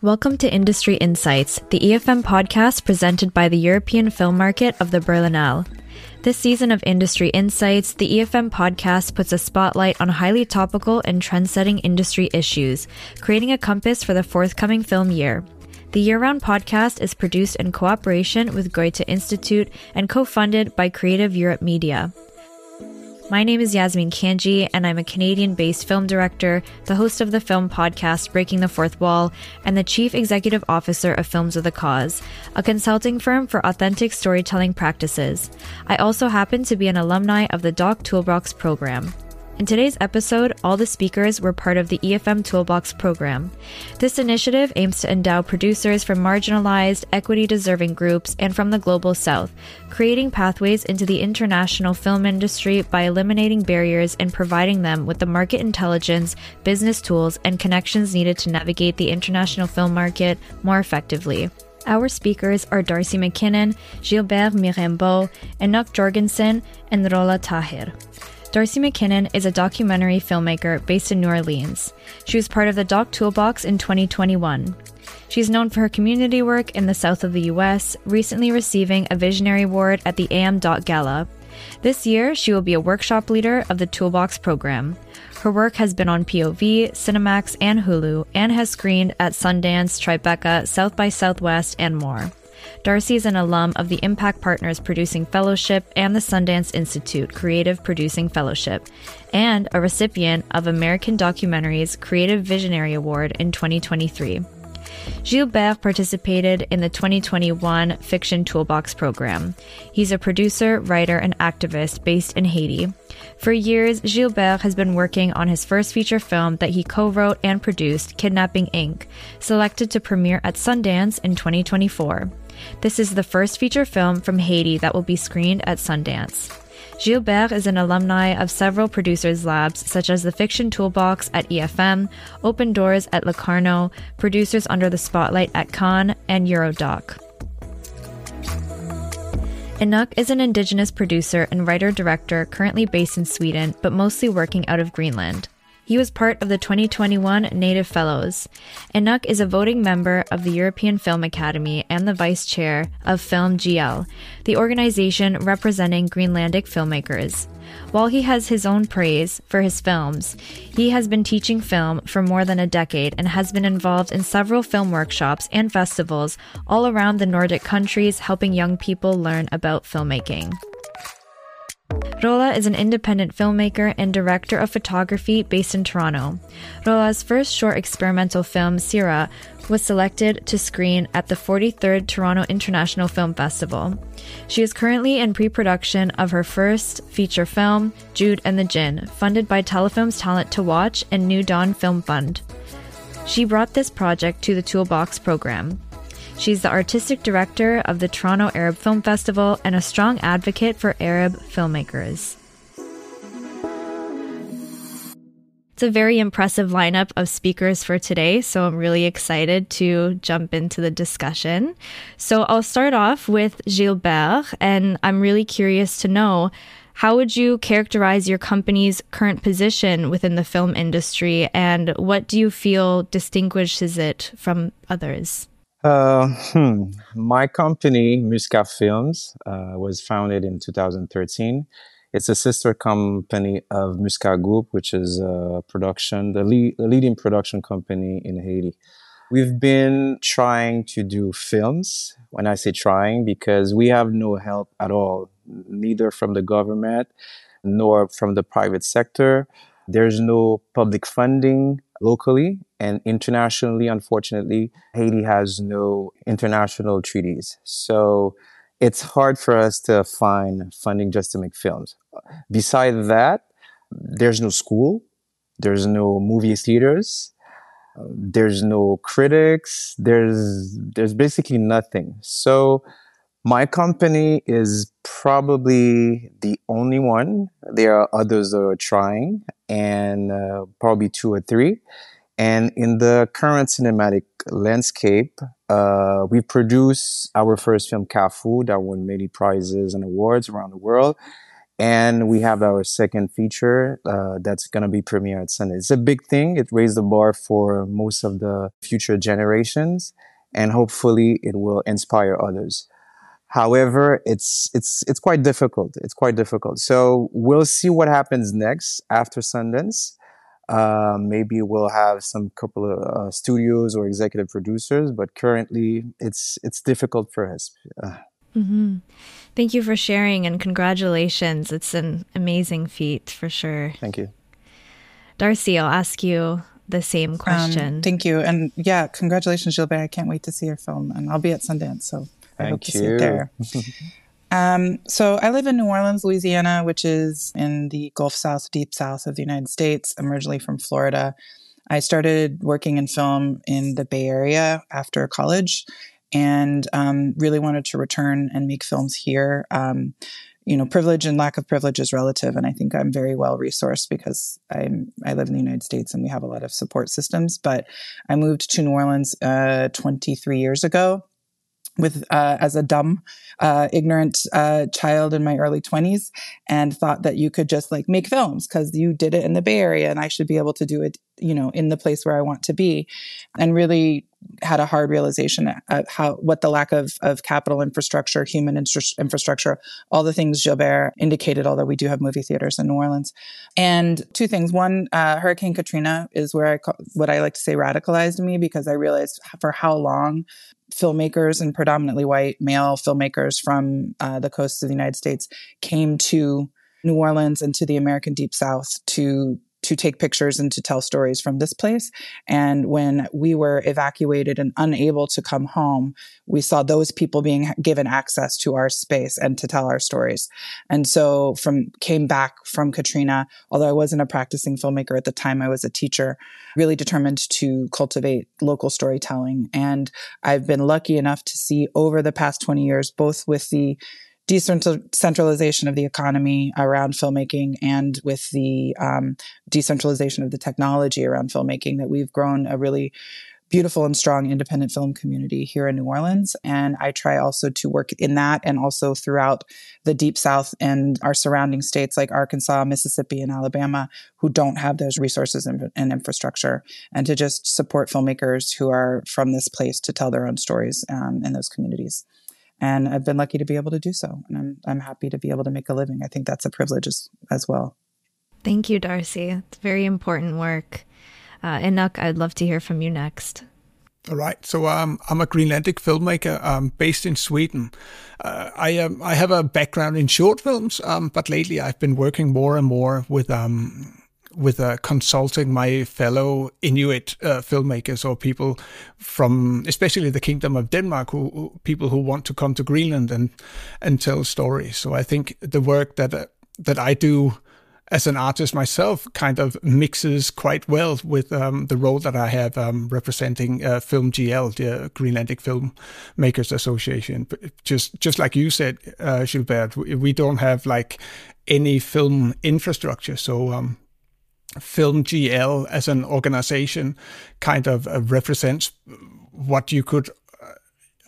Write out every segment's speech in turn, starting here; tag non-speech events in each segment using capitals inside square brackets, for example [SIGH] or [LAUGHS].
Welcome to Industry Insights, the EFM podcast presented by the European film market of the Berlinale. This season of Industry Insights, the EFM podcast puts a spotlight on highly topical and trend-setting industry issues, creating a compass for the forthcoming film year. The year round podcast is produced in cooperation with Goethe Institute and co funded by Creative Europe Media. My name is Yazmeen Kanji, and I'm a Canadian based film director, the host of the film podcast Breaking the Fourth Wall, and the chief executive officer of Films with a Cause, a consulting firm for authentic storytelling practices. I also happen to be an alumni of the Doc Toolbox program. In today's episode, all the speakers were part of the EFM Toolbox program. This initiative aims to endow producers from marginalized, equity deserving groups and from the global south, creating pathways into the international film industry by eliminating barriers and providing them with the market intelligence, business tools, and connections needed to navigate the international film market more effectively. Our speakers are Darcy McKinnon, Gilbert Mirambeau, Inuk Jørgensen, and Rolla Tahir. Darcy McKinnon is a documentary filmmaker based in New Orleans. She was part of the Doc Toolbox in 2021. She's known for her community work in the south of the US, recently receiving a Visionary Award at the AM Gala. This year, she will be a workshop leader of the Toolbox program. Her work has been on POV, Cinemax, and Hulu, and has screened at Sundance, Tribeca, South by Southwest, and more. Darcy is an alum of the Impact Partners Producing Fellowship and the Sundance Institute Creative Producing Fellowship, and a recipient of American Documentary's Creative Visionary Award in 2023. Gilbert participated in the 2021 Fiction Toolbox program. He's a producer, writer, and activist based in Haiti. For years, Gilbert has been working on his first feature film that he co wrote and produced, Kidnapping Inc., selected to premiere at Sundance in 2024. This is the first feature film from Haiti that will be screened at Sundance. Gilbert is an alumni of several producers' labs, such as the Fiction Toolbox at EFM, Open Doors at Locarno, Producers Under the Spotlight at Cannes, and Eurodoc. Inuk is an indigenous producer and writer director currently based in Sweden, but mostly working out of Greenland. He was part of the 2021 Native Fellows. Inuk is a voting member of the European Film Academy and the vice chair of Film GL, the organization representing Greenlandic filmmakers. While he has his own praise for his films, he has been teaching film for more than a decade and has been involved in several film workshops and festivals all around the Nordic countries, helping young people learn about filmmaking. Rolla is an independent filmmaker and director of photography based in Toronto. Rolla's first short experimental film, Sira, was selected to screen at the 43rd Toronto International Film Festival. She is currently in pre production of her first feature film, Jude and the Jinn, funded by Telefilm's Talent to Watch and New Dawn Film Fund. She brought this project to the Toolbox program. She's the artistic director of the Toronto Arab Film Festival and a strong advocate for Arab filmmakers. It's a very impressive lineup of speakers for today, so I'm really excited to jump into the discussion. So I'll start off with Gilbert, and I'm really curious to know how would you characterize your company's current position within the film industry, and what do you feel distinguishes it from others? Uh, hmm. My company, Musca Films, uh, was founded in 2013. It's a sister company of Musca Group, which is a production, the, the leading production company in Haiti. We've been trying to do films. When I say trying, because we have no help at all, neither from the government nor from the private sector. There's no public funding locally and internationally. Unfortunately, Haiti has no international treaties. So it's hard for us to find funding just to make films. Besides that, there's no school, there's no movie theaters, there's no critics, there's there's basically nothing. So my company is probably the only one. There are others that are trying, and uh, probably two or three. And in the current cinematic landscape, uh, we produced our first film, Kafou, that won many prizes and awards around the world. and we have our second feature uh, that's going to be premiered at Sundance. It's a big thing. It raised the bar for most of the future generations, and hopefully, it will inspire others. However, it's it's it's quite difficult. It's quite difficult. So we'll see what happens next after Sundance. Uh, maybe we'll have some couple of uh, studios or executive producers, but currently it's it's difficult for us. Uh, mm-hmm. Thank you for sharing and congratulations. It's an amazing feat for sure. Thank you, Darcy. I'll ask you the same um, question. Um, thank you, and yeah, congratulations, Gilbert. I can't wait to see your film, and I'll be at Sundance. So Thank I hope you. to see it there. [LAUGHS] um, so I live in New Orleans, Louisiana, which is in the Gulf South, deep south of the United States. I'm originally from Florida. I started working in film in the Bay Area after college and um, really wanted to return and make films here. Um, you know, privilege and lack of privilege is relative, and I think I'm very well resourced because I'm I live in the United States and we have a lot of support systems. But I moved to New Orleans uh, 23 years ago with uh, as a dumb, uh, ignorant uh, child in my early 20s and thought that you could just like make films because you did it in the Bay Area and I should be able to do it, you know, in the place where I want to be. And really had a hard realization of how what the lack of, of capital infrastructure, human infrastructure, all the things Gilbert indicated, although we do have movie theaters in New Orleans. And two things. One, uh, Hurricane Katrina is where I, what I like to say radicalized me because I realized for how long filmmakers and predominantly white male filmmakers from uh, the coasts of the United States came to New Orleans and to the American Deep South to to take pictures and to tell stories from this place. And when we were evacuated and unable to come home, we saw those people being given access to our space and to tell our stories. And so from came back from Katrina, although I wasn't a practicing filmmaker at the time, I was a teacher, really determined to cultivate local storytelling. And I've been lucky enough to see over the past 20 years, both with the decentralization of the economy around filmmaking and with the um, decentralization of the technology around filmmaking that we've grown a really beautiful and strong independent film community here in New Orleans. And I try also to work in that and also throughout the deep south and our surrounding states like Arkansas, Mississippi, and Alabama who don't have those resources and, infrastructure and to just support filmmakers who are from this place to tell their own stories um, in those communities and I've been lucky to be able to do so. And I'm I'm happy to be able to make a living. I think that's a privilege as, as well. Thank you, Darcy. It's very important work. Uh, Inuk, I'd love to hear from you next. All right. So um, I'm a Greenlandic filmmaker um, based in Sweden. Uh, I um, I have a background in short films, um, but lately I've been working more and more with um, with uh, consulting my fellow Inuit uh, filmmakers or people from, especially the Kingdom of Denmark, who, who, people who want to come to Greenland and and tell stories. So I think the work that uh, that I do as an artist myself kind of mixes quite well with um, the role that I have um, representing uh, Film GL, the Greenlandic Filmmakers Association. Just just like you said, uh, Gilbert, we don't have like any film infrastructure, so um, Film GL as an organization kind of uh, represents what you could uh,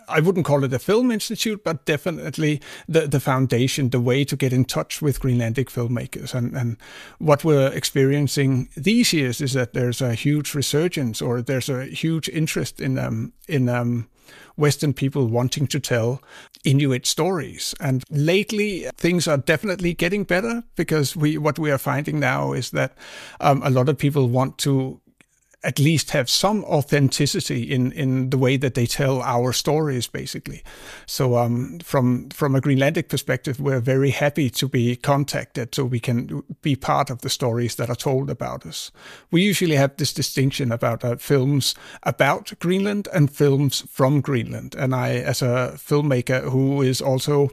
I wouldn't call it a film institute, but definitely the, the foundation, the way to get in touch with Greenlandic filmmakers. And, and what we're experiencing these years is that there's a huge resurgence or there's a huge interest in um, in um, Western people wanting to tell Inuit stories. And lately, things are definitely getting better because we what we are finding now is that um, a lot of people want to at least have some authenticity in in the way that they tell our stories basically. So um, from from a greenlandic perspective we're very happy to be contacted so we can be part of the stories that are told about us. We usually have this distinction about uh, films about greenland and films from greenland. And i as a filmmaker who is also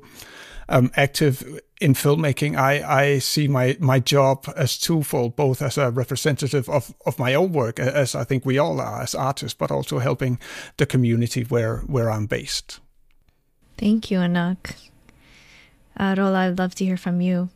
um, active in filmmaking, I, I see my, my job as twofold, both as a representative of, of my own work, as I think we all are as artists, but also helping the community where, where I'm based. Thank you, Inuk. Uh, Rolla, I'd love to hear from you.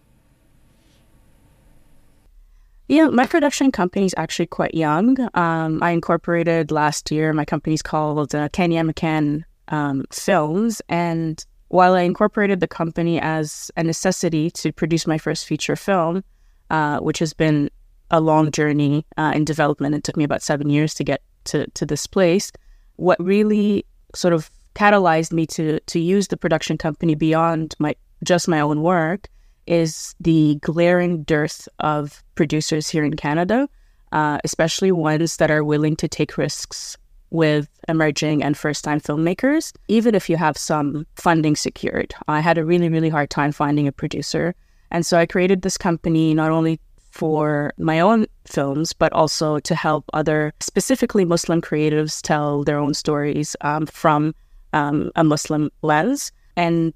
Yeah, my production company is actually quite young. Um, I incorporated last year. My company's called uh, Kenya McCann um, Films, and while I incorporated the company as a necessity to produce my first feature film, uh, which has been a long journey uh, in development, it took me about seven years to get to, to this place. What really sort of catalyzed me to to use the production company beyond my just my own work is the glaring dearth of producers here in Canada, uh, especially ones that are willing to take risks with emerging and first time filmmakers, even if you have some funding secured. I had a really, really hard time finding a producer. And so I created this company not only for my own films, but also to help other, specifically Muslim creatives, tell their own stories um, from um, a Muslim lens. And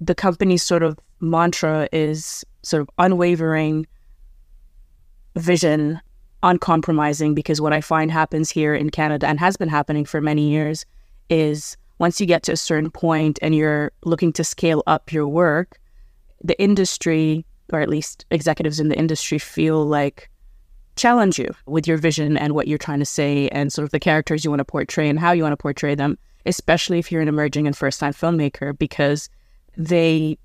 the company's sort of mantra is sort of unwavering vision, uncompromising, because what I find happens here in Canada and has been happening for many years is once you get to a certain point and you're looking to scale up your work, the industry, or at least executives in the industry, feel like challenge you with your vision and what you're trying to say and sort of the characters you want to portray and how you want to portray them, especially if you're an emerging and first time filmmaker, because they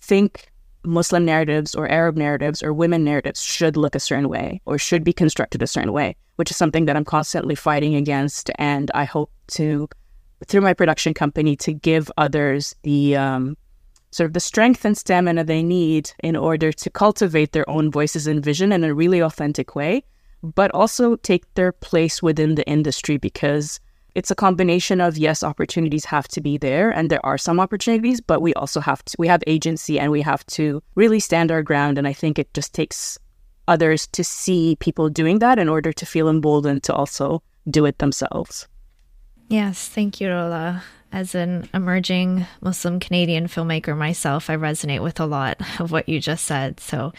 think Muslim narratives or Arab narratives or women narratives should look a certain way or should be constructed a certain way, which is something that I'm constantly fighting against. And I hope to, through my production company, to give others the um, sort of the strength and stamina they need in order to cultivate their own voices and vision in a really authentic way, but also take their place within the industry because it's a combination of yes opportunities have to be there and there are some opportunities but we also have to we have agency and we have to really stand our ground and i think it just takes others to see people doing that in order to feel emboldened to also do it themselves yes thank you rolla as an emerging Muslim Canadian filmmaker myself, I resonate with a lot of what you just said. So,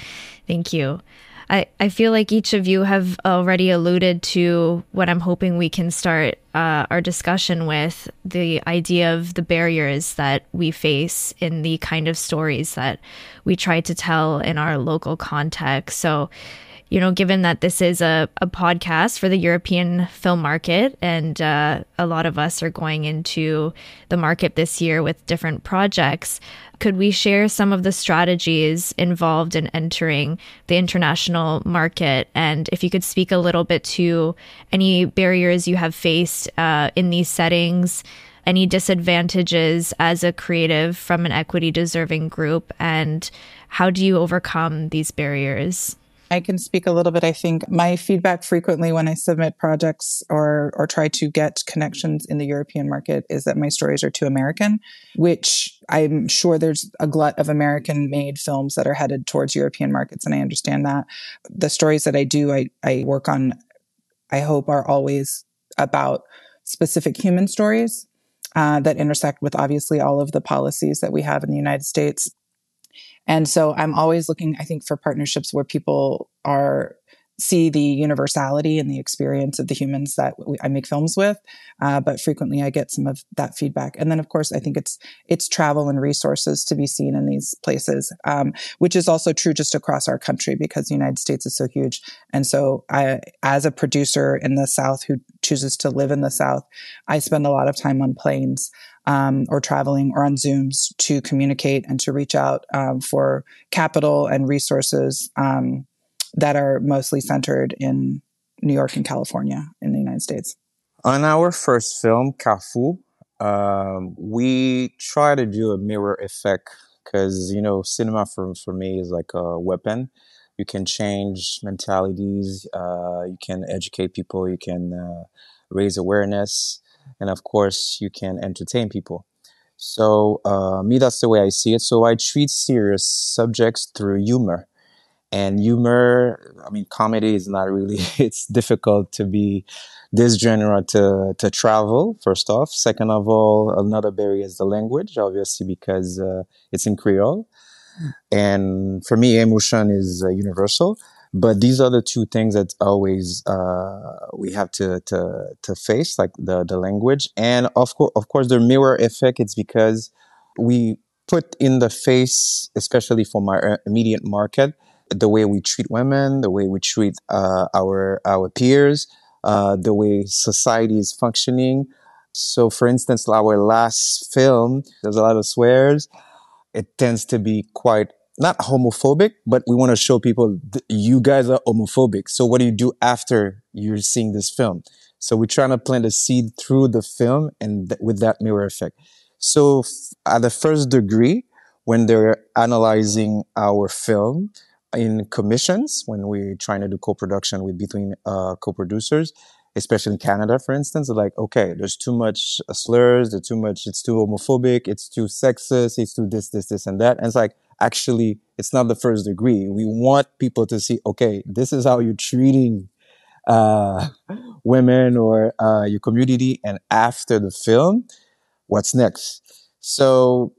thank you. I, I feel like each of you have already alluded to what I'm hoping we can start uh, our discussion with the idea of the barriers that we face in the kind of stories that we try to tell in our local context. So, you know, given that this is a, a podcast for the European film market, and uh, a lot of us are going into the market this year with different projects, could we share some of the strategies involved in entering the international market? And if you could speak a little bit to any barriers you have faced uh, in these settings, any disadvantages as a creative from an equity deserving group, and how do you overcome these barriers? I can speak a little bit. I think my feedback frequently when I submit projects or or try to get connections in the European market is that my stories are too American, which I'm sure there's a glut of American made films that are headed towards European markets and I understand that. The stories that I do I I work on I hope are always about specific human stories uh, that intersect with obviously all of the policies that we have in the United States. And so I'm always looking, I think, for partnerships where people are see the universality and the experience of the humans that we, I make films with. Uh, but frequently I get some of that feedback. And then of course, I think it's, it's travel and resources to be seen in these places, um, which is also true just across our country because the United States is so huge. And so I, as a producer in the South who chooses to live in the South, I spend a lot of time on planes um, or traveling or on Zooms to communicate and to reach out um, for capital and resources um, that are mostly centered in New York and California in the United States. On our first film, Carrefour, um, we try to do a mirror effect because, you know, cinema for, for me is like a weapon. You can change mentalities, uh, you can educate people, you can uh, raise awareness and of course you can entertain people. So uh, me that's the way i see it. So i treat serious subjects through humor. And humor i mean comedy is not really [LAUGHS] it's difficult to be this genre to to travel first off. Second of all another barrier is the language obviously because uh, it's in creole. And for me emotion is uh, universal but these are the two things that always uh, we have to, to to face, like the the language, and of course, of course, the mirror effect. It's because we put in the face, especially for my uh, immediate market, the way we treat women, the way we treat uh, our our peers, uh, the way society is functioning. So, for instance, our last film, there's a lot of swears. It tends to be quite not homophobic, but we want to show people you guys are homophobic. So, what do you do after you're seeing this film? So, we're trying to plant a seed through the film and th- with that mirror effect. So, f- at the first degree, when they're analyzing our film in commissions, when we're trying to do co-production with between uh, co-producers, especially in Canada, for instance, like, okay, there's too much slurs, there's too much, it's too homophobic, it's too sexist, it's too this, this, this, and that. And it's like, actually, it's not the first degree. We want people to see, okay, this is how you're treating uh, [LAUGHS] women or uh, your community. And after the film, what's next? So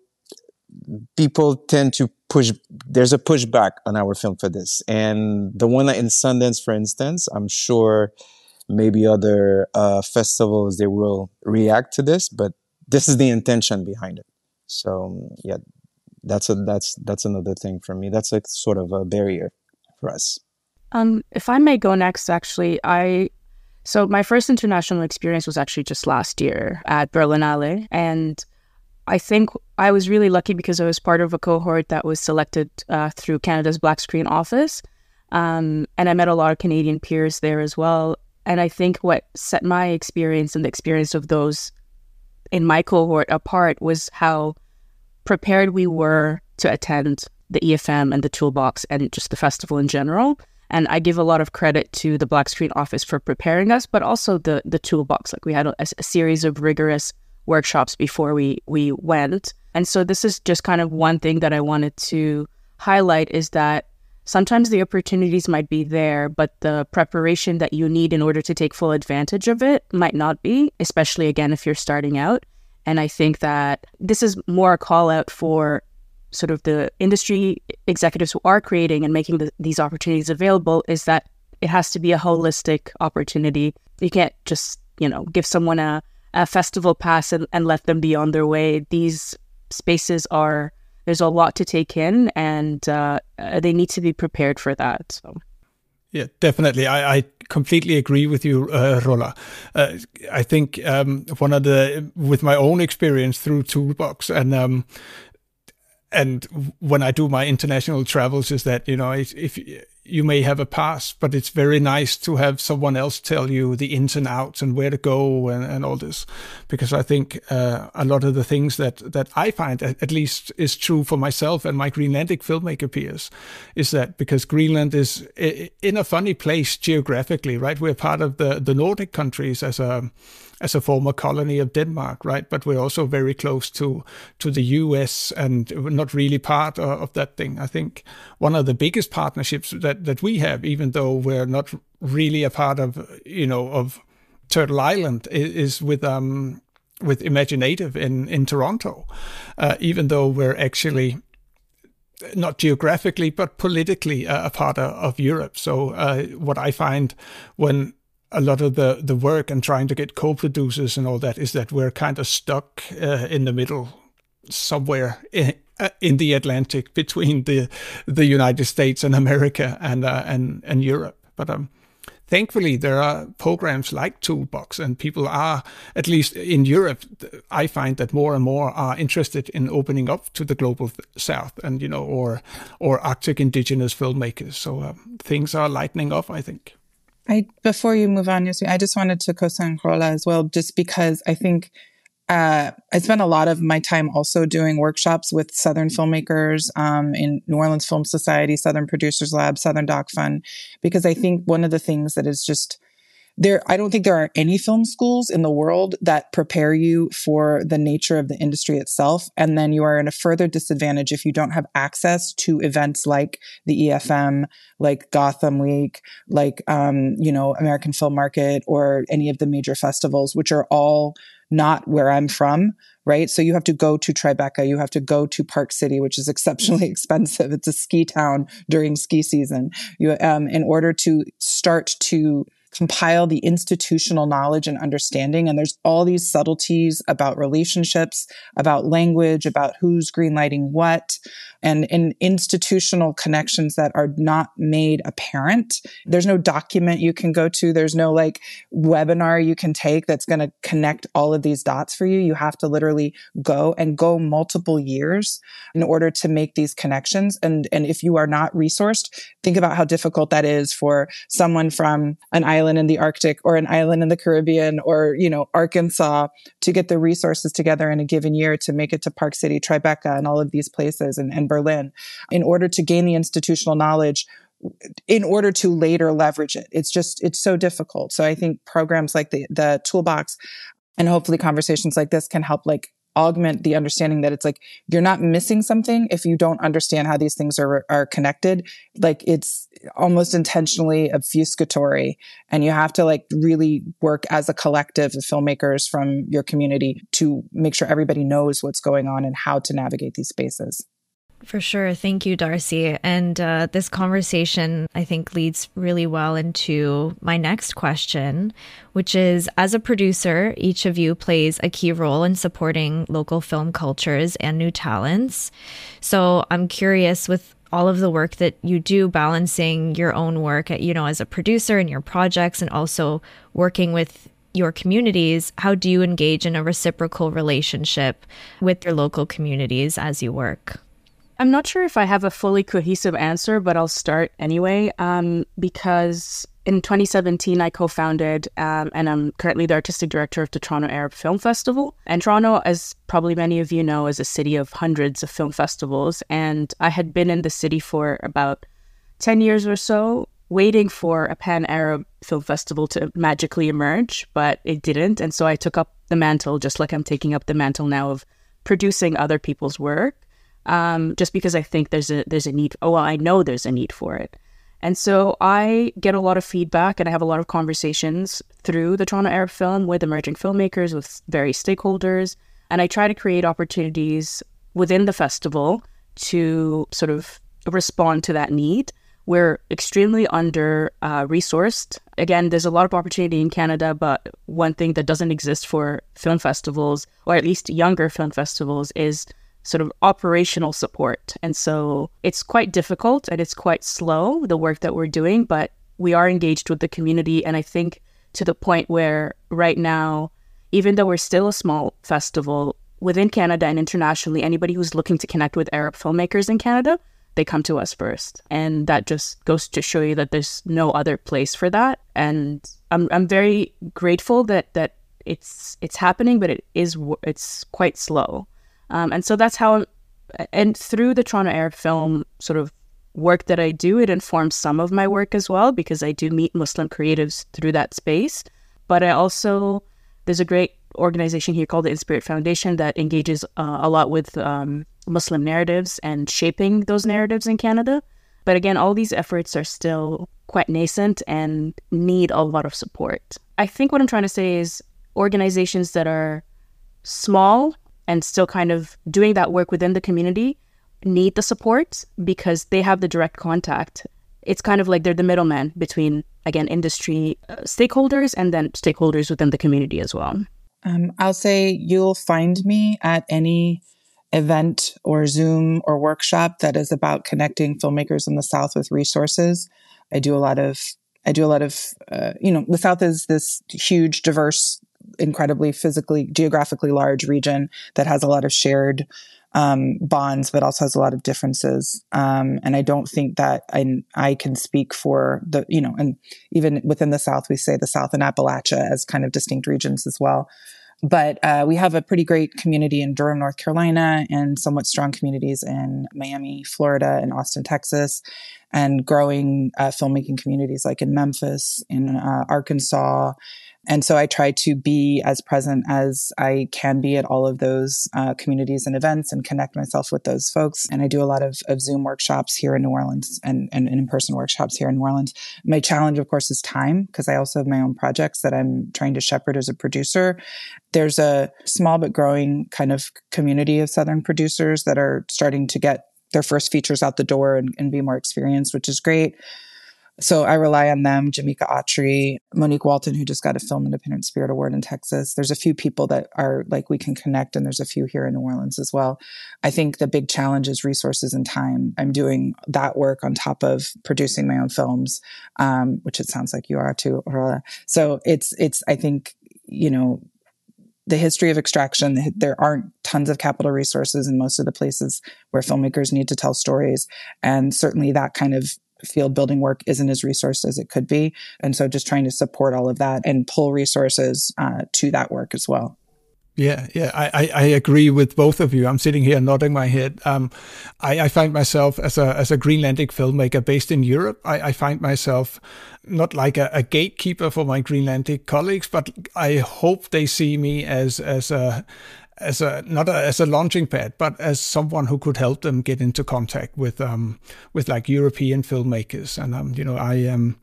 people tend to push, there's a pushback on our film for this. And the one in Sundance, for instance, I'm sure maybe other uh, festivals, they will react to this, but this is the intention behind it. So yeah, that's a, that's, that's another thing for me. That's a sort of a barrier for us. Um, if I may go next, actually, I so my first international experience was actually just last year at Berlinale, and I think I was really lucky because I was part of a cohort that was selected uh, through Canada's Black Screen Office, um, and I met a lot of Canadian peers there as well. And I think what set my experience and the experience of those in my cohort apart was how prepared we were to attend the EFM and the toolbox and just the festival in general. And I give a lot of credit to the Black Screen Office for preparing us, but also the the toolbox. Like we had a, a series of rigorous workshops before we we went, and so this is just kind of one thing that I wanted to highlight is that sometimes the opportunities might be there, but the preparation that you need in order to take full advantage of it might not be, especially again if you're starting out. And I think that this is more a call out for sort of the industry executives who are creating and making the, these opportunities available is that it has to be a holistic opportunity. You can't just, you know, give someone a, a festival pass and, and let them be on their way. These spaces are, there's a lot to take in and uh, they need to be prepared for that. So. Yeah, definitely. I, I completely agree with you, uh. Uh, I think um, one of the, with my own experience through Toolbox and um, and when I do my international travels, is that you know if, if, you may have a pass, but it's very nice to have someone else tell you the ins and outs and where to go and, and all this, because I think uh, a lot of the things that that I find at least is true for myself and my Greenlandic filmmaker peers, is that because Greenland is in a funny place geographically, right? We're part of the the Nordic countries as a as a former colony of Denmark, right? But we're also very close to to the U.S. and not really part of, of that thing. I think one of the biggest partnerships that that we have, even though we're not really a part of, you know, of Turtle Island, is, with um with imagineNATIVE in in Toronto, uh, even though we're actually not geographically but politically uh, a part of, of Europe. So uh, what I find when a lot of the the work and trying to get co-producers and all that is that we're kind of stuck uh, in the middle somewhere in, uh, in, the Atlantic between the the United States and America and uh, and and Europe. But um, thankfully there are programs like Toolbox, and people are at least in Europe. I find that more and more are interested in opening up to the global South, and you know, or or Arctic indigenous filmmakers. So um, things are lightening up, I think. I before you move on, I just wanted to co-sign Rolla as well, just because I think uh, I spent a lot of my time also doing workshops with Southern filmmakers um, in New Orleans Film Society, Southern Producers Lab, Southern Doc Fund, because I think one of the things that is just there i don't think there are any film schools in the world that prepare you for the nature of the industry itself. And then you are in a further disadvantage if you don't have access to events like the efm like gotham week like um, you know american film market or any of the major festivals which are all not where i'm from right? So you have to go to tribeca you have to go to park city which is [LAUGHS] exceptionally expensive. It's a ski town during ski season. You um, in order to start to compile the institutional knowledge and understanding. And there's all these subtleties about relationships, about language, about who's greenlighting what, and in institutional connections that are not made apparent. There's no document you can go to. There's no like webinar you can take that's going to connect all of these dots for you. You have to literally go and go multiple years in order to make these connections. And, and if you are not resourced, think about how difficult that is for someone from an island in the Arctic or an island in the Caribbean or, you know, Arkansas to get the resources together in a given year to make it to Park City, Tribeca, and all of these places and, and Berlin in order to gain the institutional knowledge in order to later leverage it. It's just, it's so difficult. So I think programs like the, the toolbox and hopefully conversations like this can help like augment the understanding that it's like you're not missing something if you don't understand how these things are are connected. Like it's almost intentionally obfuscatory and you have to like really work as a collective of filmmakers from your community to make sure everybody knows what's going on and how to navigate these spaces for sure. Thank you, Darcy. And uh, this conversation, I think, leads really well into my next question, which is As a producer, each of you plays a key role in supporting local film cultures and new talents. So I'm curious with all of the work that you do balancing your own work at, you know as a producer in your projects and also working with your communities how do you engage in a reciprocal relationship with your local communities as you work I'm not sure if I have a fully cohesive answer, but I'll start anyway. Um, because in 2017, I co founded um, and I'm currently the artistic director of the Toronto Arab Film Festival. And Toronto, as probably many of you know, is a city of hundreds of film festivals. And I had been in the city for about 10 years or so, waiting for a pan Arab film festival to magically emerge, but it didn't. And so I took up the mantle, just like I'm taking up the mantle now of producing other people's work um, just because I think there's a there's a need. Oh, well, I know there's a need for it, and so I get a lot of feedback and I have a lot of conversations through the Toronto Arab Film with emerging filmmakers, with various stakeholders, and I try to create opportunities within the festival to sort of respond to that need. We're extremely under uh, resourced. Again, there's a lot of opportunity in Canada, but one thing that doesn't exist for film festivals, or at least younger film festivals, is sort of operational support. And so it's quite difficult and it's quite slow, the work that we're doing, but we are engaged with the community. And I think to the point where right now, even though we're still a small festival within Canada and internationally, anybody who's looking to connect with Arab filmmakers in Canada, they come to us first. And that just goes to show you that there's no other place for that. And I'm, I'm very grateful that, that it's, it's happening, but it is, it's quite slow. Um, and so that's how, and through the Toronto Arab Film sort of work that I do, it informs some of my work as well because I do meet Muslim creatives through that space. But I also, there's a great organization here called the Inspirit Foundation that engages uh, a lot with um, Muslim narratives and shaping those narratives in Canada. But again, all these efforts are still quite nascent and need a lot of support. I think what I'm trying to say is organizations that are small and still kind of doing that work within the community need the support because they have the direct contact. It's kind of like they're the middleman between, again, industry uh, stakeholders and then stakeholders within the community as well. Um, I'll say you'll find me at any event or Zoom or workshop that is about connecting filmmakers in the South with resources. I do a lot of I do a lot of, uh, you know, the South is this huge, diverse incredibly physically, geographically large region that has a lot of shared um, bonds, but also has a lot of differences. Um, and I don't think that I, I can speak for the, you know, and even within the South, we say the South and Appalachia as kind of distinct regions as well. But uh, we have a pretty great community in Durham, North Carolina, and somewhat strong communities in Miami, Florida, and Austin, Texas, and growing uh, filmmaking communities like in Memphis, in uh, Arkansas, and so I try to be as present as I can be at all of those uh, communities and events and connect myself with those folks. And I do a lot of, of Zoom workshops here in New Orleans and, and in person workshops here in New Orleans. My challenge, of course, is time because I also have my own projects that I'm trying to shepherd as a producer. There's a small but growing kind of community of Southern producers that are starting to get their first features out the door and, and be more experienced, which is great so I rely on them, Jameka Autry, Monique Walton, who just got a Film Independent Spirit Award in Texas. There's a few people that are like we can connect, and there's a few here in New Orleans as well. I think the big challenge is resources and time. I'm doing that work on top of producing my own films, um, which it sounds like you are too. So it's it's I think you know the history of extraction, there aren't tons of capital resources in most of the places where filmmakers need to tell stories. And certainly that kind of field building work isn't as resourced as it could be. And so just trying to support all of that and pull resources uh, to that work as well. Yeah, yeah, I, I, agree with both of you. I'm sitting here nodding my head. Um, I, I find myself as a as a Greenlandic filmmaker based in Europe. I, I find myself not like a, a, gatekeeper for my Greenlandic colleagues, but I hope they see me as as a as a not a, as a launching pad, but as someone who could help them get into contact with um with like European filmmakers. And um, you know, I am. Um,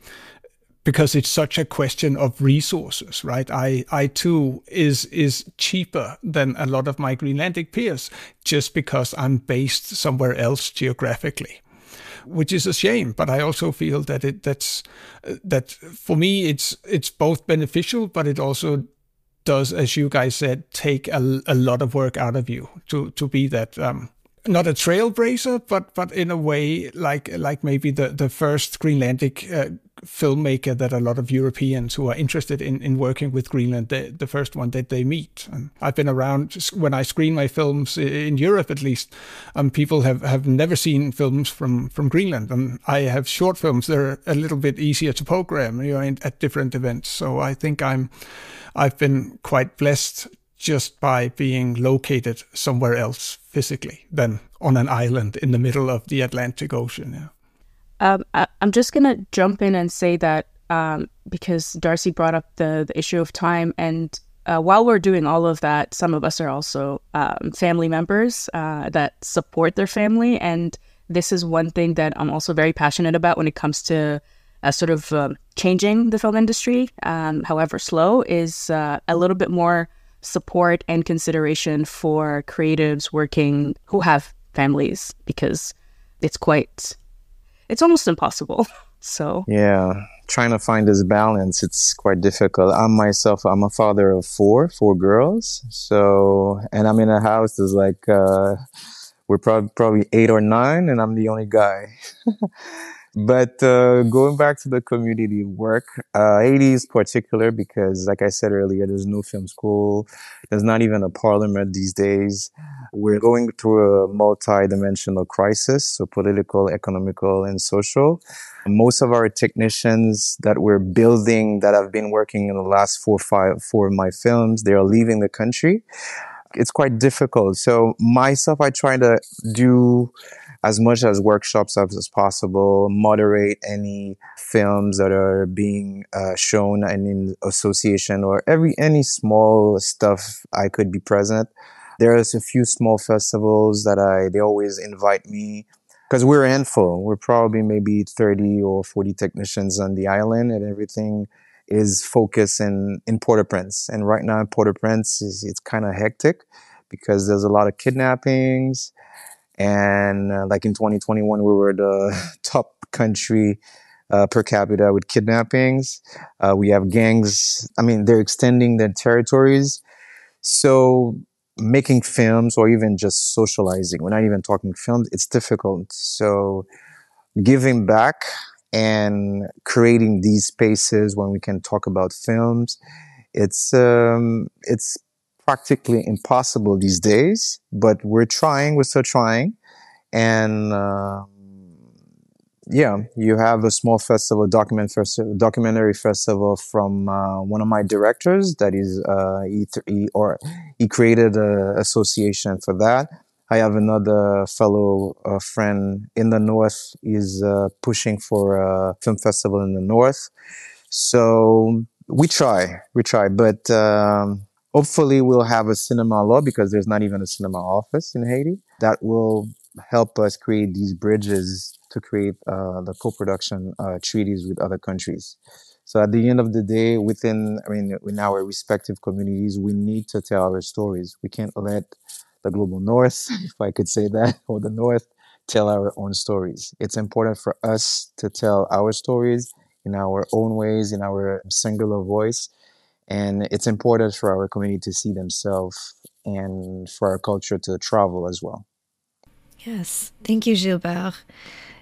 because it's such a question of resources, right? I, I too is is cheaper than a lot of my Greenlandic peers just because I'm based somewhere else geographically, which is a shame. But I also feel that it that's that for me it's it's both beneficial, but it also does, as you guys said, take a, a lot of work out of you to to be that um, not a trailblazer, but but in a way like like maybe the the first Greenlandic uh, filmmaker that a lot of Europeans who are interested in, in working with Greenland, the, the first one that they meet. And I've been around when I screen my films in Europe, at least. Um, people have, have never seen films from, from Greenland, and I have short films. They're a little bit easier to program, you know, in, at different events. So I think I'm, I've been quite blessed just by being located somewhere else physically than on an island in the middle of the Atlantic Ocean. Yeah. Um, I, am just going to jump in and say that um, because Darcy brought up the, the issue of time. And uh, while we're doing all of that, some of us are also um, family members uh, that support their family. And this is one thing that I'm also very passionate about when it comes to uh, sort of uh, changing the film industry, um, however slow, is uh, a little bit more support and consideration for creatives working who have families because it's quite it's almost impossible. [LAUGHS] So yeah, trying to find this balance, it's quite difficult. I'm myself, I'm a father of four, four girls. So, and I'm in a house that's like, uh, we're probably, probably eight or nine and I'm the only guy. [LAUGHS] But uh, going back to the community work, uh, particular because, like I said earlier, there's no film school. There's not even a parliament these days. We're going through a multi-dimensional crisis, so political, economical, and social. Most of our technicians that we're building that have been working in the last four, five, four of my films, they are leaving the country. It's quite difficult. So myself, I try to do as much as workshops as, possible, moderate any films that are being uh, shown and in association or every any small stuff I could be present. There's a few small festivals that I they always invite me because we're a handful. We're probably maybe 30 or 40 technicians on the island and everything is focused in, in Port-au-Prince. And right now in Port-au-Prince, is, it's kind of hectic because there's a lot of kidnappings. And uh, like in 2021, we were the [LAUGHS] top country uh, per capita with kidnappings. Uh, we have gangs. I mean, they're extending their territories. So making films or even just socializing, we're not even talking films, it's difficult. So giving back and creating these spaces when we can talk about films, it's, um, it's practically impossible these days, but we're trying, we're still trying. And, um, yeah, you have a small festival, document festival, documentary festival from uh, one of my directors. That is, uh, or he created an association for that. I have another fellow uh, friend in the north. Is uh, pushing for a film festival in the north. So we try, we try, but um, hopefully we'll have a cinema law because there's not even a cinema office in Haiti that will help us create these bridges to create uh, the co-production uh, treaties with other countries. So at the end of the day, within I mean, in our respective communities, we need to tell our stories. We can't let the global north, [LAUGHS] if I could say that, or the north, tell our own stories. It's important for us to tell our stories in our own ways, in our singular voice. And it's important for our community to see themselves and for our culture to travel as well. Yes. Thank you, Gilbert.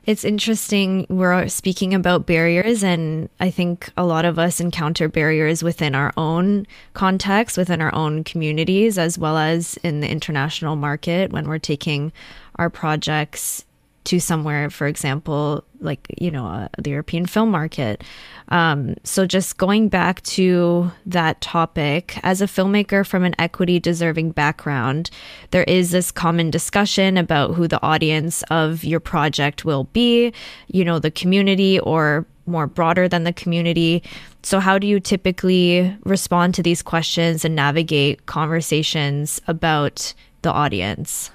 It's interesting. We're speaking about barriers, and I think a lot of us encounter barriers within our own context, within our own communities, as well as in the international market when we're taking our projects to somewhere, for example, like, you know, uh, the European film market. Um, so, just going back to that topic, as a filmmaker from an equity deserving background, there is this common discussion about who the audience of your project will be, you know, the community or more broader than the community. So, how do you typically respond to these questions and navigate conversations about the audience?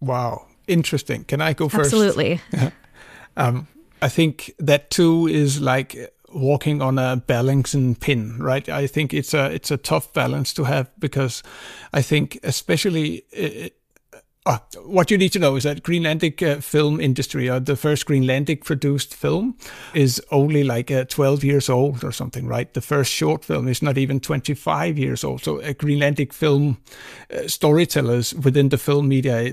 Wow interesting. Can I go first? Absolutely. [LAUGHS] um, I think that too is like walking on a balancing pin, right? I think it's a it's a tough balance to have because I think especially. Uh, uh, what you need to know is that Greenlandic uh, film industry, or the first Greenlandic produced film, is only like uh, 12 years old or something, right? The first short film is not even 25 years old. So, a Greenlandic film uh, storytellers within the film media,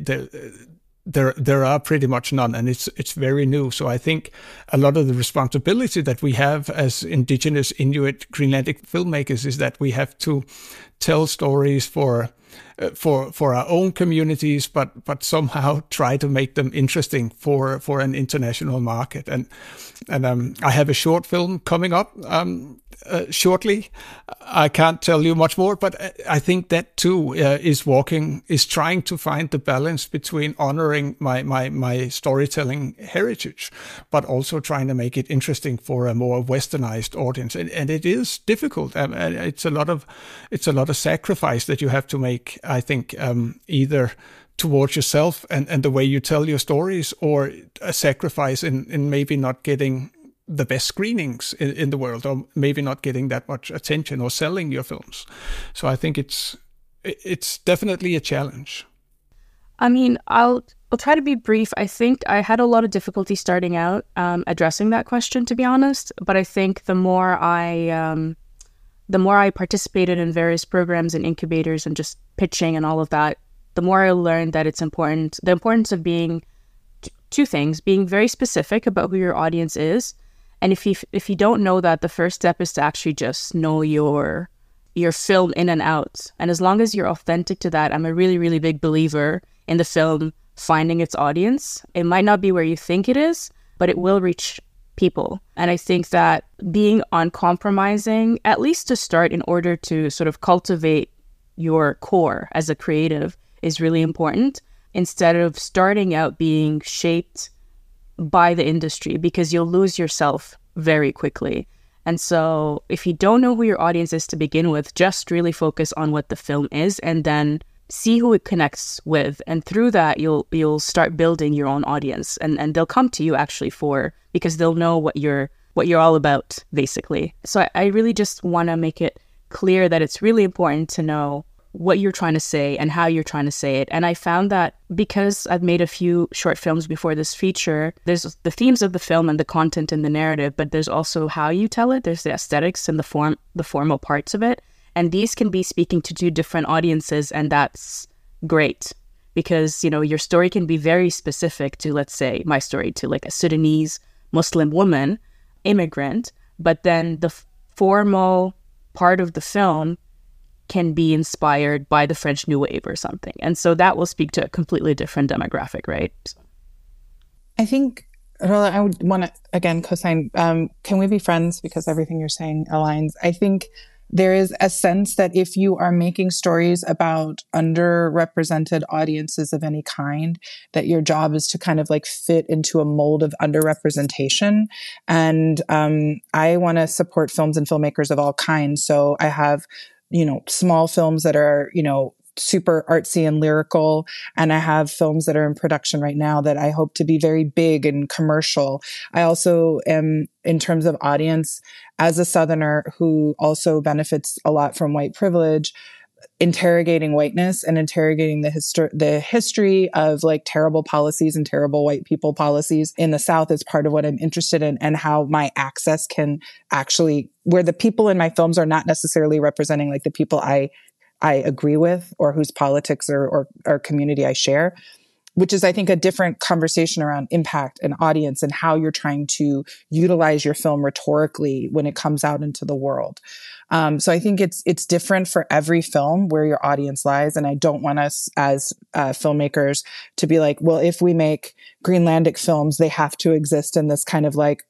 there there are pretty much none and it's it's very new. So i think a lot of the responsibility that we have as indigenous inuit greenlandic filmmakers is that we have to tell stories for uh, for for our own communities but but somehow [LAUGHS] try to make them interesting for for an international market and and um, i have a short film coming up um, uh, shortly. I can't tell you much more, but I think that too uh, is walking, is trying to find the balance between honoring my, my, my storytelling heritage, but also trying to make it interesting for a more westernized audience. And, and it is difficult. Um, it's a lot of, it's a lot of sacrifice that you have to make. I think um, either towards yourself and, and the way you tell your stories or a sacrifice in, in maybe not getting the best screenings in, in, the world, or maybe not getting that much attention or selling your films. So I think it's it's definitely a challenge. I mean, I'll I'll try to be brief. I think I had a lot of difficulty starting out um, addressing that question, to be honest. But I think the more I um, the more I participated in various programs and incubators and just pitching and all of that, the more I learned that it's important. The importance of being t- two things: being very specific about who your audience is, and if you if you don't know that, the first step is to actually just know your your film in and out. And as long as you're authentic to that, I'm a really really big believer in the film finding its audience. It might not be where you think it is, but it will reach people. And I think that being uncompromising, at least to start, in order to sort of cultivate your core as a creative, is really important. Instead of starting out being shaped by the industry because you'll lose yourself very quickly. And so, if you don't know who your audience is to begin with, just really focus on what the film is and then see who it connects with. And through that, you'll you'll start building your own audience and, and they'll come to you actually for because they'll know what you're what you're all about, basically. So I, I really just want to make it clear that it's really important to know what you're trying to say and how you're trying to say it. And I found that because I've made a few short films before this feature, there's the themes of the film and the content and the narrative, but there's also how you tell it. There's the aesthetics and the form, the formal parts of it. And these can be speaking to two different audiences, and that's great because you know your story can be very specific to, let's say, my story to like a Sudanese Muslim woman, immigrant, but then the formal part of the film can be inspired by the French New Wave or something. And so that will speak to a completely different demographic, right? I think, Rolla, I would want to again co-sign. Um, can we be friends? Because everything you're saying aligns. I think there is a sense that if you are making stories about underrepresented audiences of any kind, that your job is to kind of like fit into a mold of underrepresentation. And um, I want to support films and filmmakers of all kinds. So I have you know, small films that are, you know, super artsy and lyrical. And I have films that are in production right now that I hope to be very big and commercial. I also am, in terms of audience, as a Southerner who also benefits a lot from white privilege, interrogating whiteness and interrogating the history the history of like terrible policies and terrible white people policies in the south is part of what i'm interested in and how my access can actually where the people in my films are not necessarily representing like the people i i agree with or whose politics or or, or community i share which is, I think, a different conversation around impact and audience and how you're trying to utilize your film rhetorically when it comes out into the world. Um, so I think it's it's different for every film where your audience lies, and I don't want us as uh, filmmakers to be like, well, if we make Greenlandic films, they have to exist in this kind of like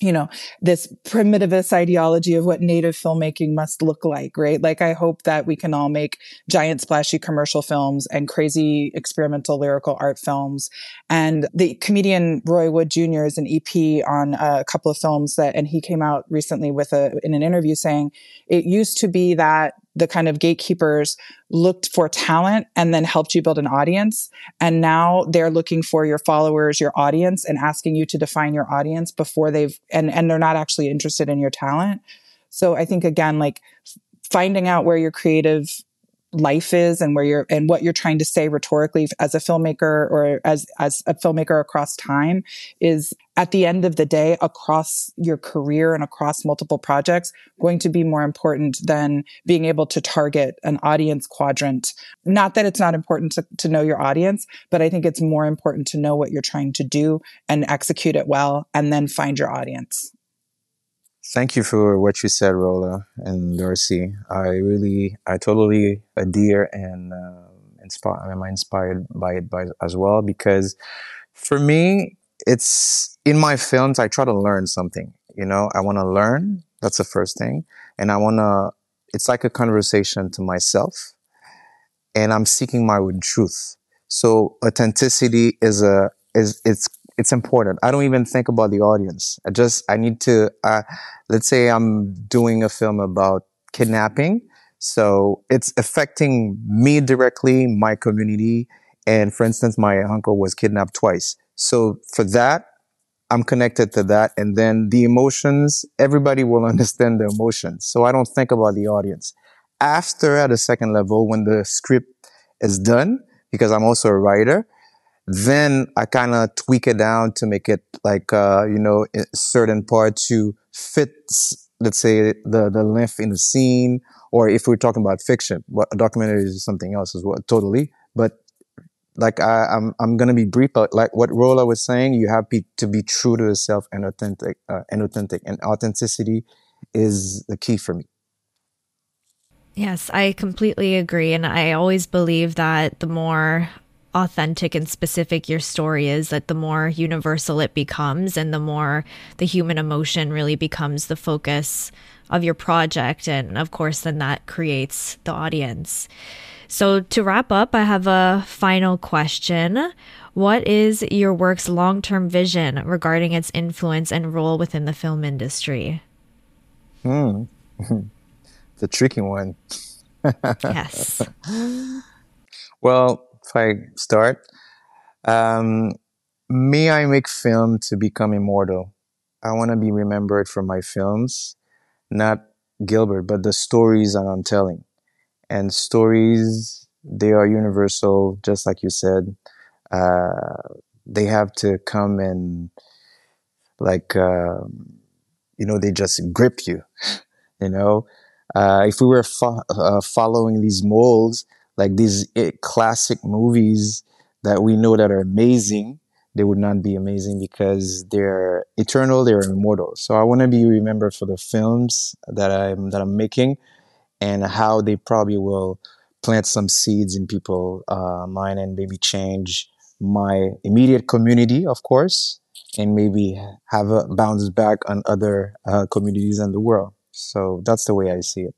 you know, this primitivist ideology of what native filmmaking must look like, right? Like, I hope that we can all make giant splashy commercial films and crazy experimental lyrical art films. And the comedian Roy Wood Jr. is an EP on a couple of films that, and he came out recently with a, in an interview saying it used to be that the kind of gatekeepers looked for talent and then helped you build an audience. And now they're looking for your followers, your audience and asking you to define your audience before they've, and, and they're not actually interested in your talent. So I think again, like finding out where your creative life is and where you're and what you're trying to say rhetorically as a filmmaker or as as a filmmaker across time is at the end of the day across your career and across multiple projects going to be more important than being able to target an audience quadrant not that it's not important to, to know your audience but i think it's more important to know what you're trying to do and execute it well and then find your audience Thank you for what you said, Rolla and Darcy. I really, I totally adhere and uh, inspire. I'm inspired by it by, as well because for me, it's in my films. I try to learn something. You know, I want to learn. That's the first thing, and I want to. It's like a conversation to myself, and I'm seeking my own truth. So authenticity is a is it's it's important. I don't even think about the audience. I just, I need to, uh, let's say I'm doing a film about kidnapping. So it's affecting me directly, my community. And for instance, my uncle was kidnapped twice. So for that, I'm connected to that. And then the emotions, everybody will [LAUGHS] understand the emotions. So I don't think about the audience. After at a second level, when the script is done, because I'm also a writer, then I kind of tweak it down to make it like, uh, you know, certain part to fit, let's say the, the length in the scene, or if we're talking about fiction, what a documentary is something else as well, totally. But like I, am I'm, I'm gonna be brief, but like what Rolla was saying, you have to be true to yourself and authentic, uh, and authentic, and authenticity is the key for me. Yes, I completely agree. And I always believe that the more authentic and specific your story is, that the more universal it becomes and the more the human emotion really becomes the focus of your project. And of course, then that creates the audience. So, to wrap up, I have a final question. What is your work's long term vision regarding its influence and role within the film industry? Hmm. [LAUGHS] it's a tricky one. yes. [LAUGHS] Well, if I start, um, may I make film to become immortal? I want to be remembered for my films, not Gilbert, but the stories that I'm telling. And stories, they are universal, just like you said. Uh, they have to come and, like, uh, you know, they just grip you, [LAUGHS] you know. Uh, if we were fo- uh, following these molds, like these eh, classic movies that we know that are amazing they would not be amazing because they're eternal they're immortal so i want to be remembered for the films that i'm that i'm making and how they probably will plant some seeds in people uh, mind and maybe change my immediate community of course and maybe have a bounce back on other uh, communities in the world so that's the way i see it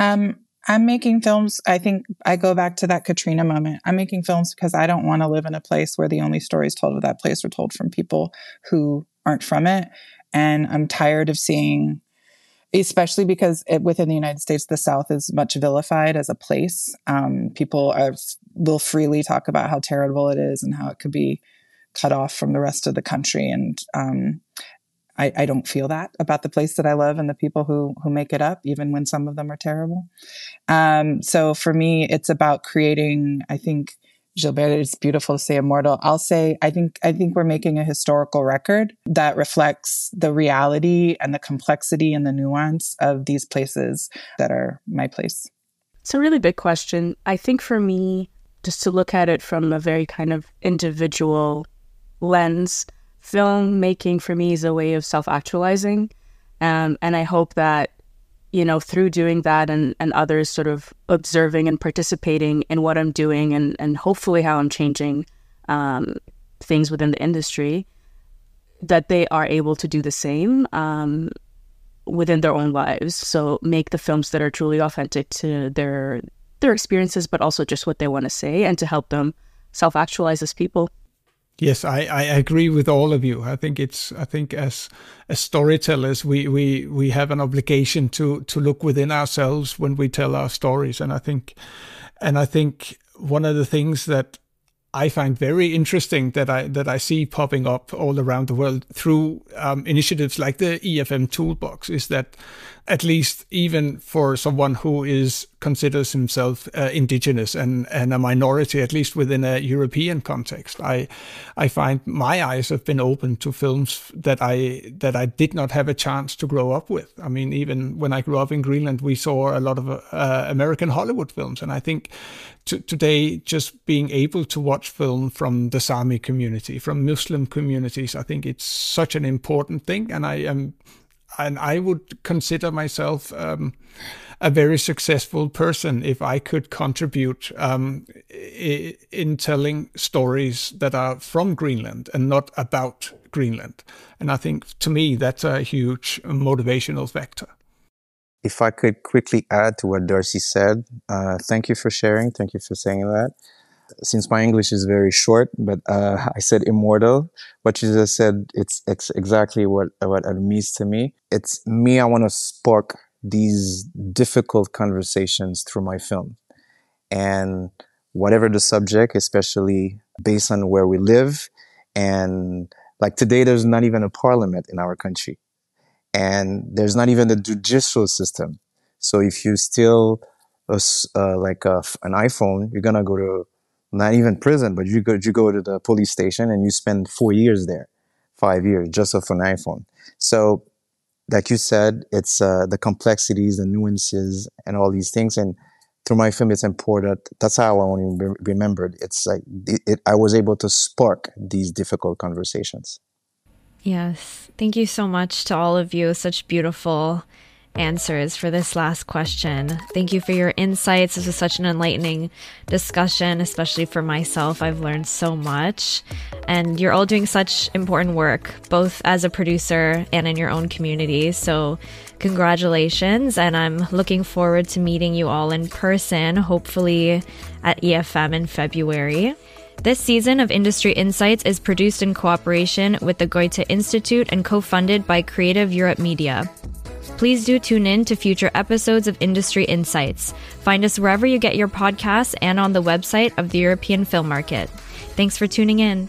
um, I'm making films. I think I go back to that Katrina moment. I'm making films because I don't want to live in a place where the only stories told of that place are told from people who aren't from it. And I'm tired of seeing, especially because it, within the United States, the South is much vilified as a place. Um, people are, will freely talk about how terrible it is and how it could be cut off from the rest of the country. And um, I, I don't feel that about the place that I love and the people who who make it up, even when some of them are terrible. Um, so for me, it's about creating. I think Gilbert, it's beautiful to say immortal. I'll say I think I think we're making a historical record that reflects the reality and the complexity and the nuance of these places that are my place. It's a really big question. I think for me, just to look at it from a very kind of individual lens, filmmaking for me is a way of self actualizing. Um, and I hope that, you know, through doing that and, and others sort of observing and participating in what I'm doing and, and hopefully how I'm changing um, things within the industry, that they are able to do the same um, within their own lives. So make the films that are truly authentic to their their experiences, but also just what they want to say and to help them self actualize as people. Yes, I, I agree with all of you. I think it's I think as as storytellers we, we, we have an obligation to to look within ourselves when we tell our stories. And I think and I think one of the things that I find very interesting that I that I see popping up all around the world through um, initiatives like the EFM Toolbox is that at least even for someone who is considers himself uh, indigenous and, and a minority, at least within a European context, I I find my eyes have been opened to films that I that I did not have a chance to grow up with. I mean, even when I grew up in Greenland, we saw a lot of uh, American Hollywood films, and I think today just being able to watch film from the Sami community, from Muslim communities, I think it's such an important thing, and I am and I would consider myself um, a very successful person if I could contribute um, in telling stories that are from Greenland and not about Greenland. And I think to me, that's a huge motivational factor. If I could quickly add to what Darcy said, uh, thank you for sharing. Thank you for saying that since my English is very short, but uh, [LAUGHS] I said immortal. What you just said, it's, exactly what, what it means to me. It's me, I want to spark these difficult conversations through my film. And whatever the subject, especially based on where we live. And like today, there's not even a parliament in our country. And there's not even a judicial system. So if you steal uh, like a, an iPhone, you're going to go to not even prison, but you go you go to the police station and you spend four years there, five years just off an iPhone. So, like you said, it's uh, the complexities, the nuances, and all these things. And through my film, it's important. That's how I to be remembered. It's like it, it, I was able to spark these difficult conversations. Yes, thank you so much to all of you. Such beautiful answers for this last question. Thank you for your insights. This was such an enlightening discussion, especially for myself. I've learned so much. And you're all doing such important work, both as a producer and in your own community. So, congratulations. And I'm looking forward to meeting you all in person, hopefully at EFM in February. This season of Industry Insights is produced in cooperation with the Goethe Institute and co funded by Creative Europe Media. Please do tune in to future episodes of Industry Insights. Find us wherever you get your podcasts and on the website of the European Film Market. Thanks for tuning in.